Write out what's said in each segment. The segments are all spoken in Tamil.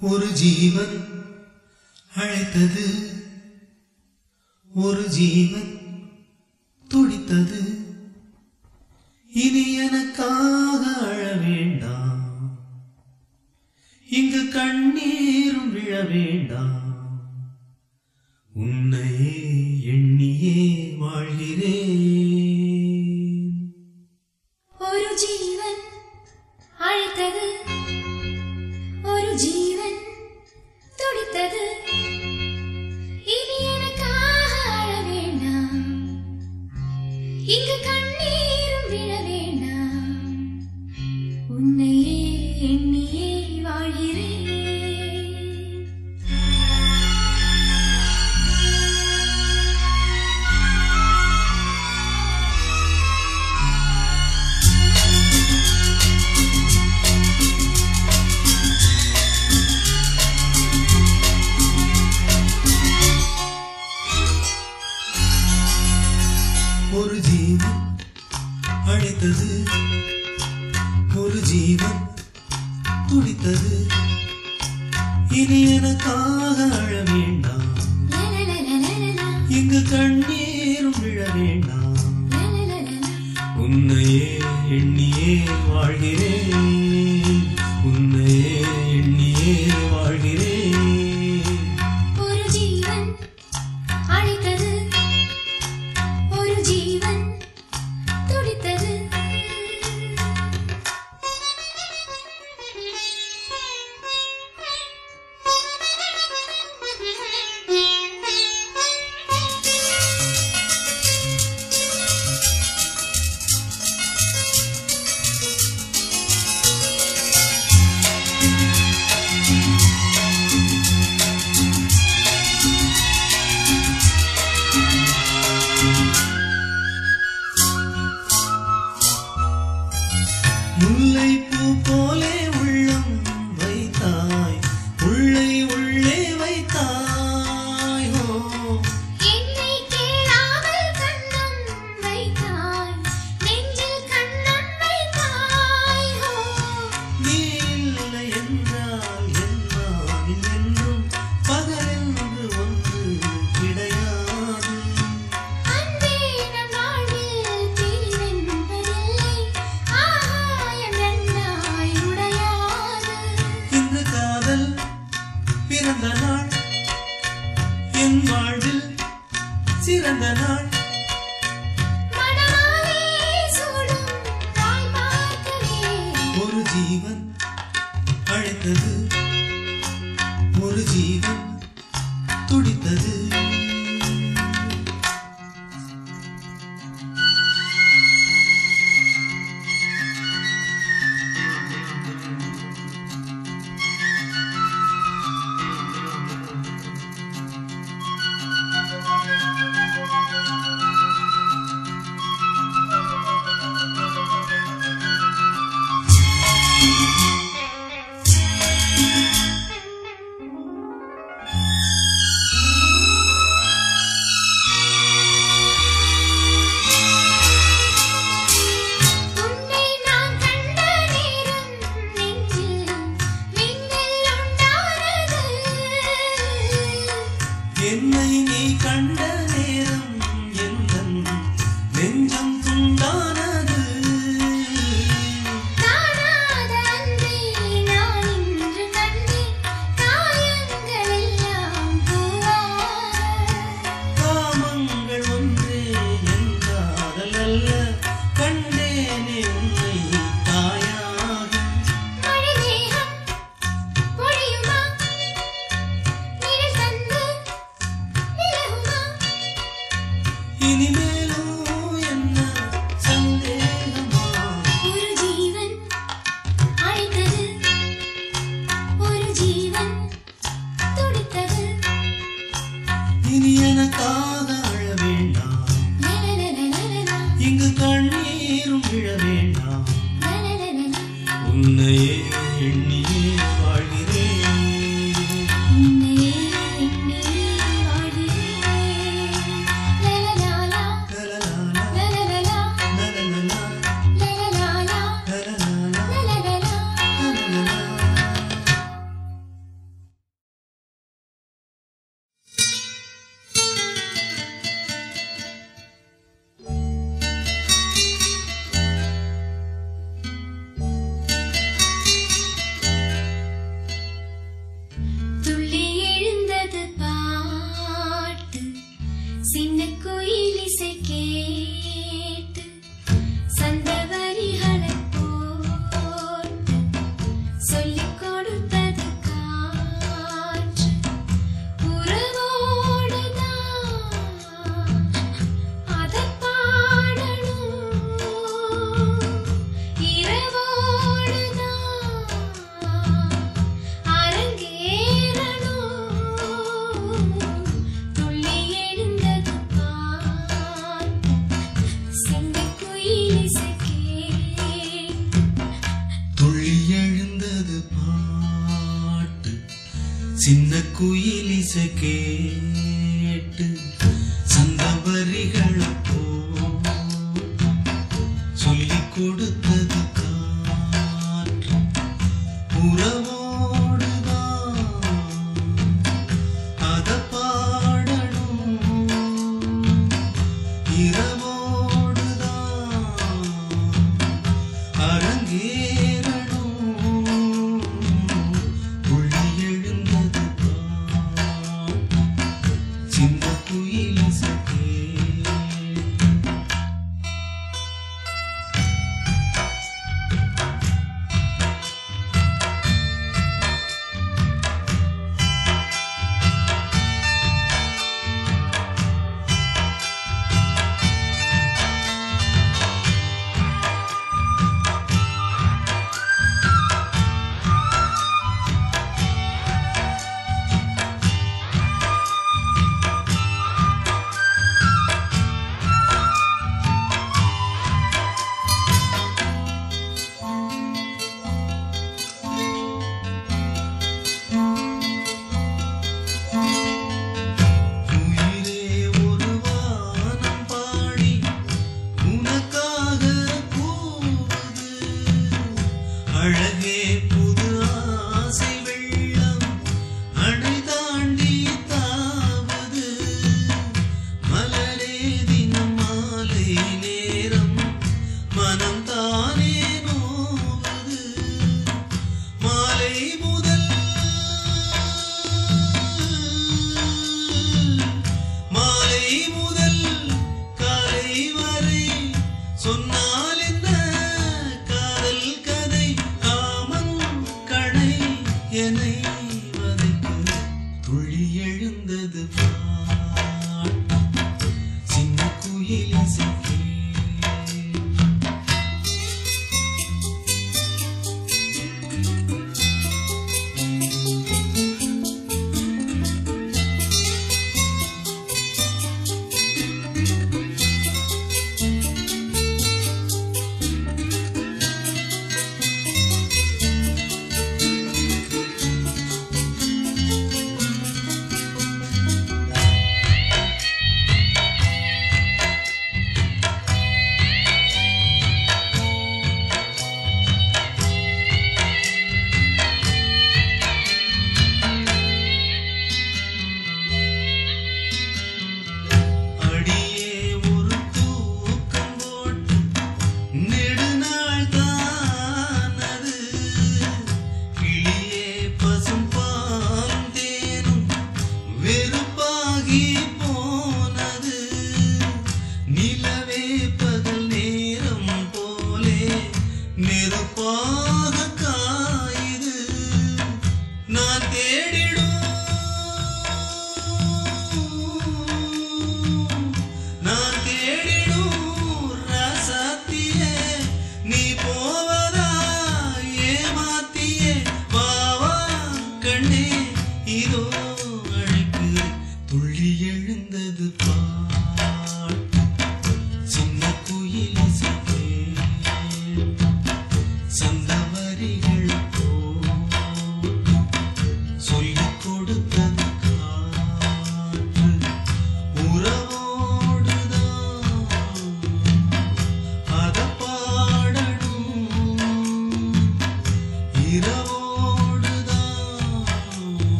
ஒரு ஜீவன் அழைத்தது. ஒரு ஜீவன் துடித்தது. இனி எனக்காக அழ வேண்டாம். இங்கு கண்ணீரும் விழ வேண்டாம். உன்னை சின்ன குயிலிசை கேட்டு கேட்டு சங்க வரிகளப்போ சொல்லி கொடுத்தது காற்று உறவோ பாய்வதை போல் துளி எழுந்தது சின்ன குயிலின்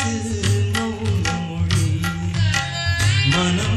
is no memory. Manam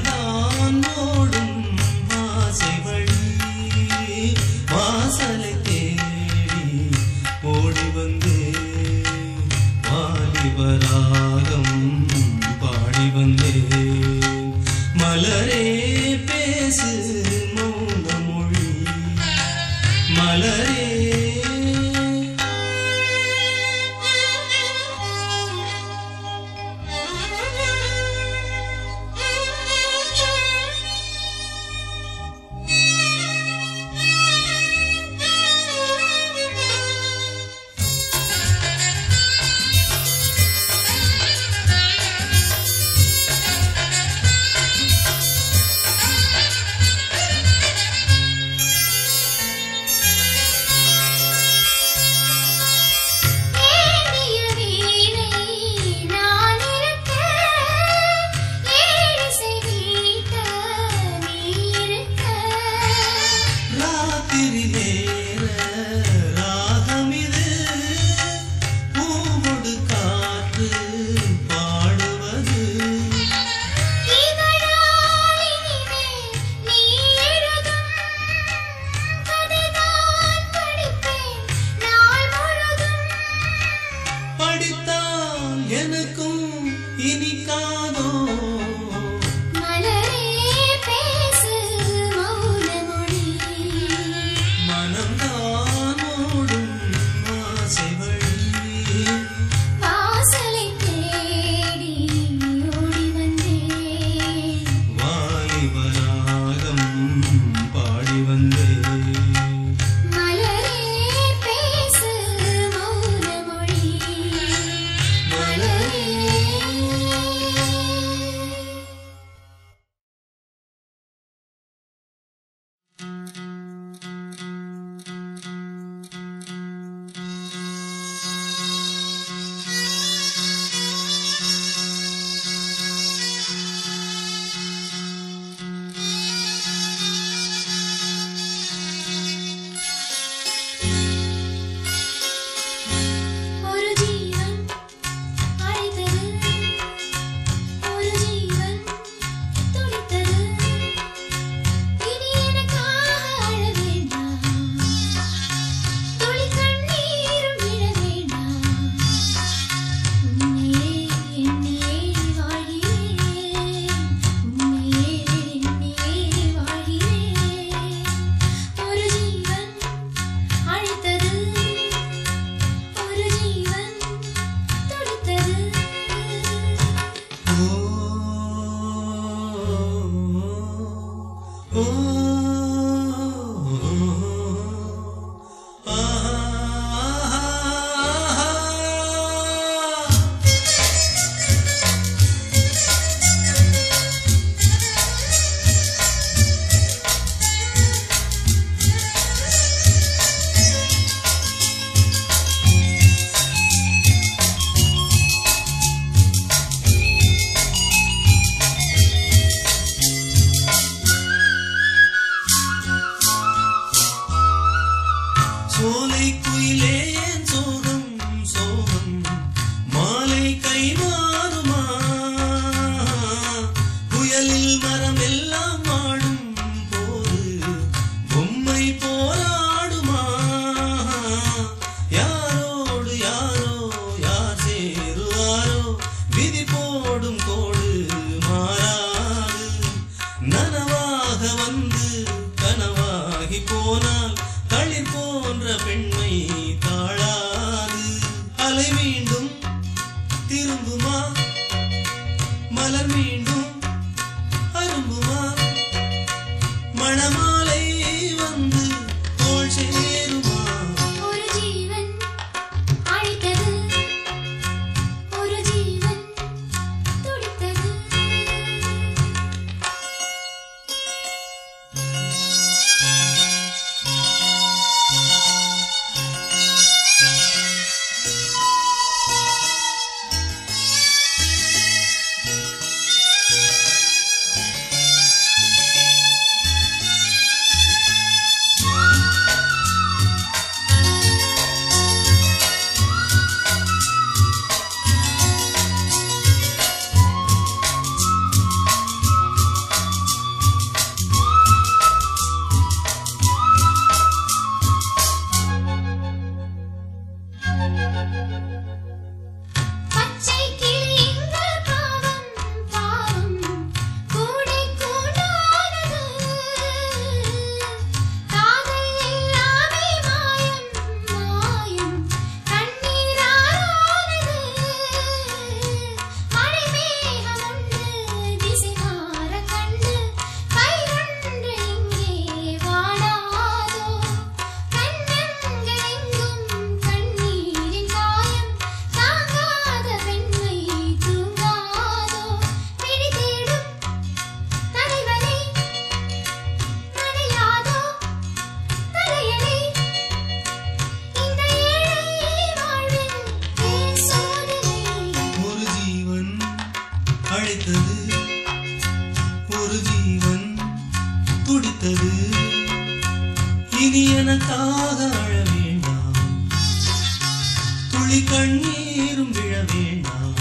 கண்ணீரும் விழ வேண்டாம்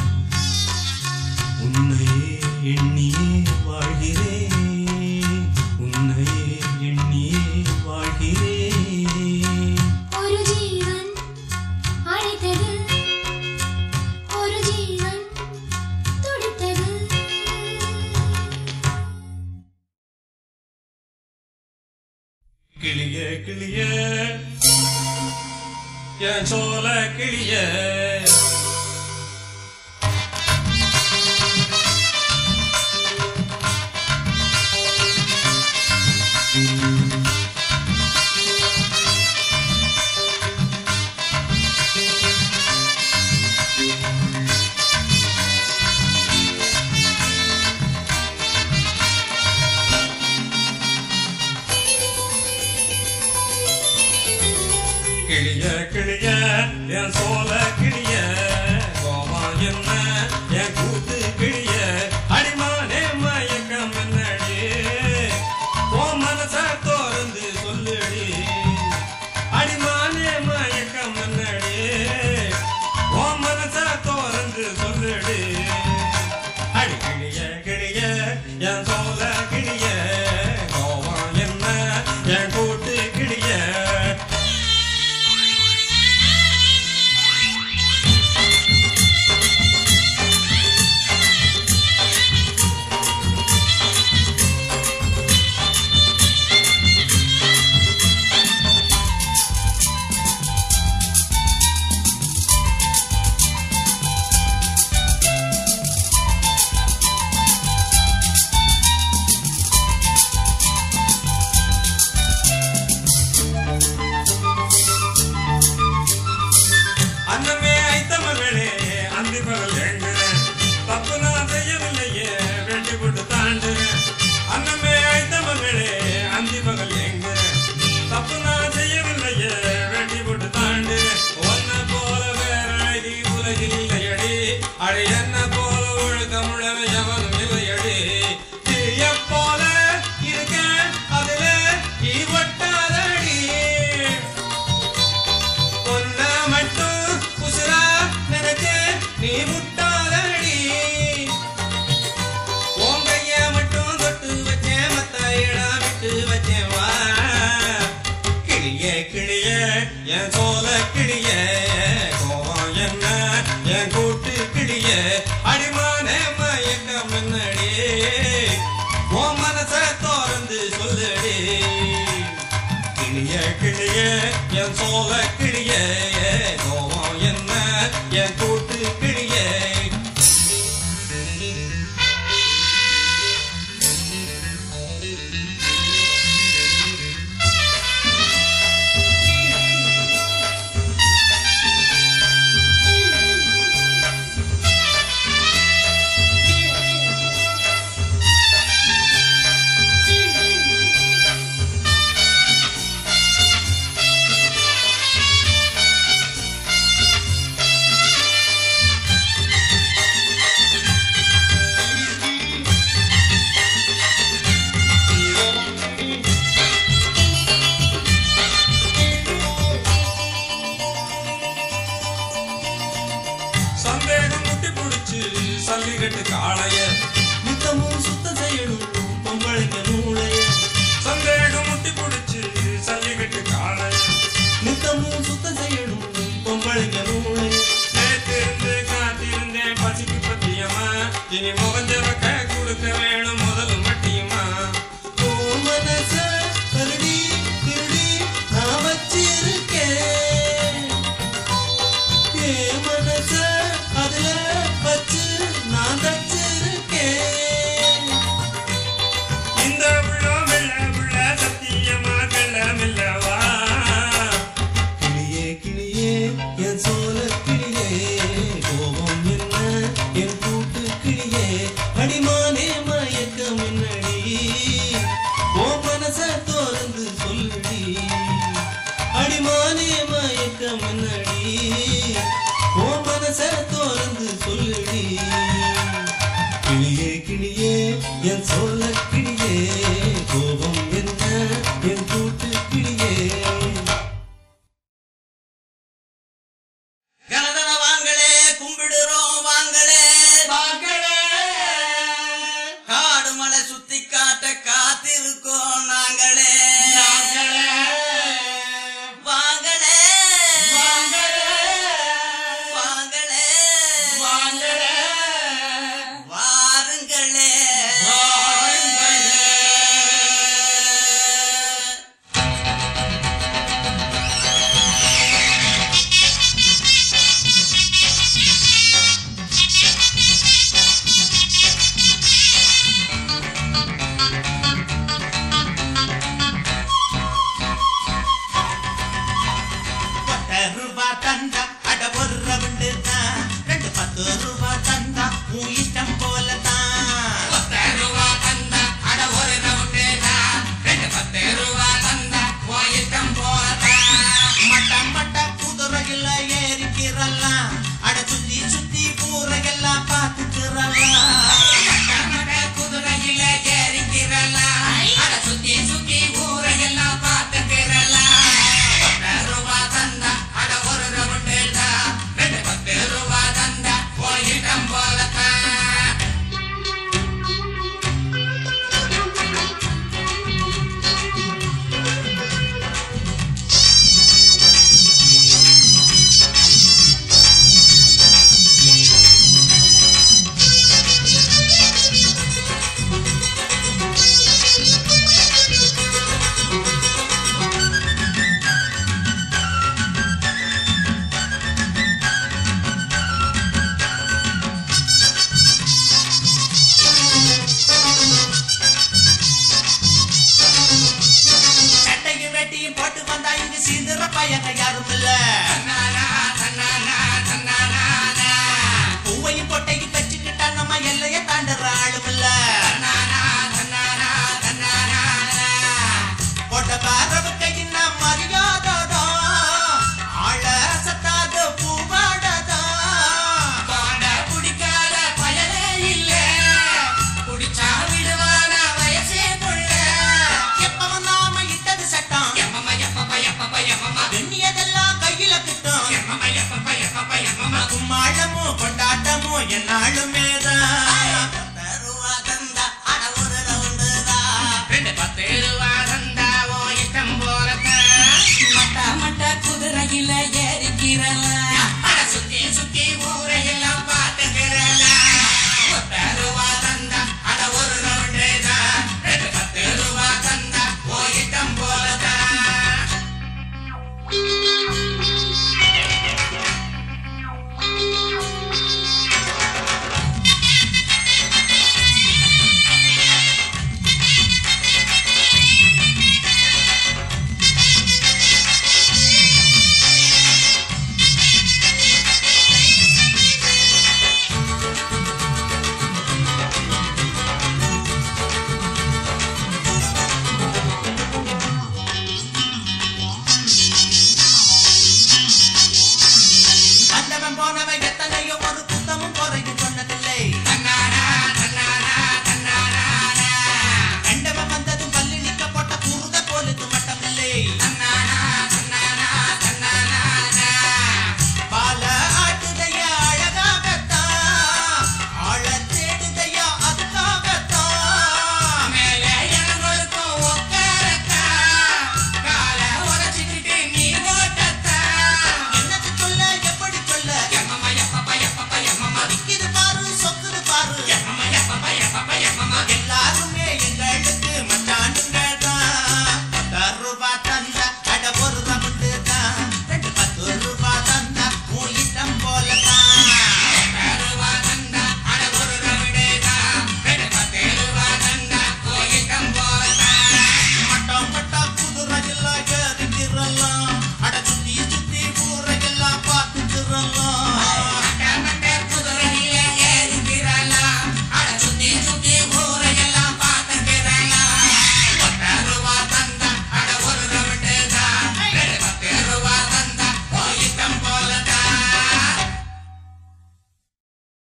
உன்னையே எண்ணியே வாழ்கிறேன். கிளிய கிளிய என் சோல கிளிய. கோமா என்ன என் கூத்து கிளிய கிளிய என் தோல கிளிய.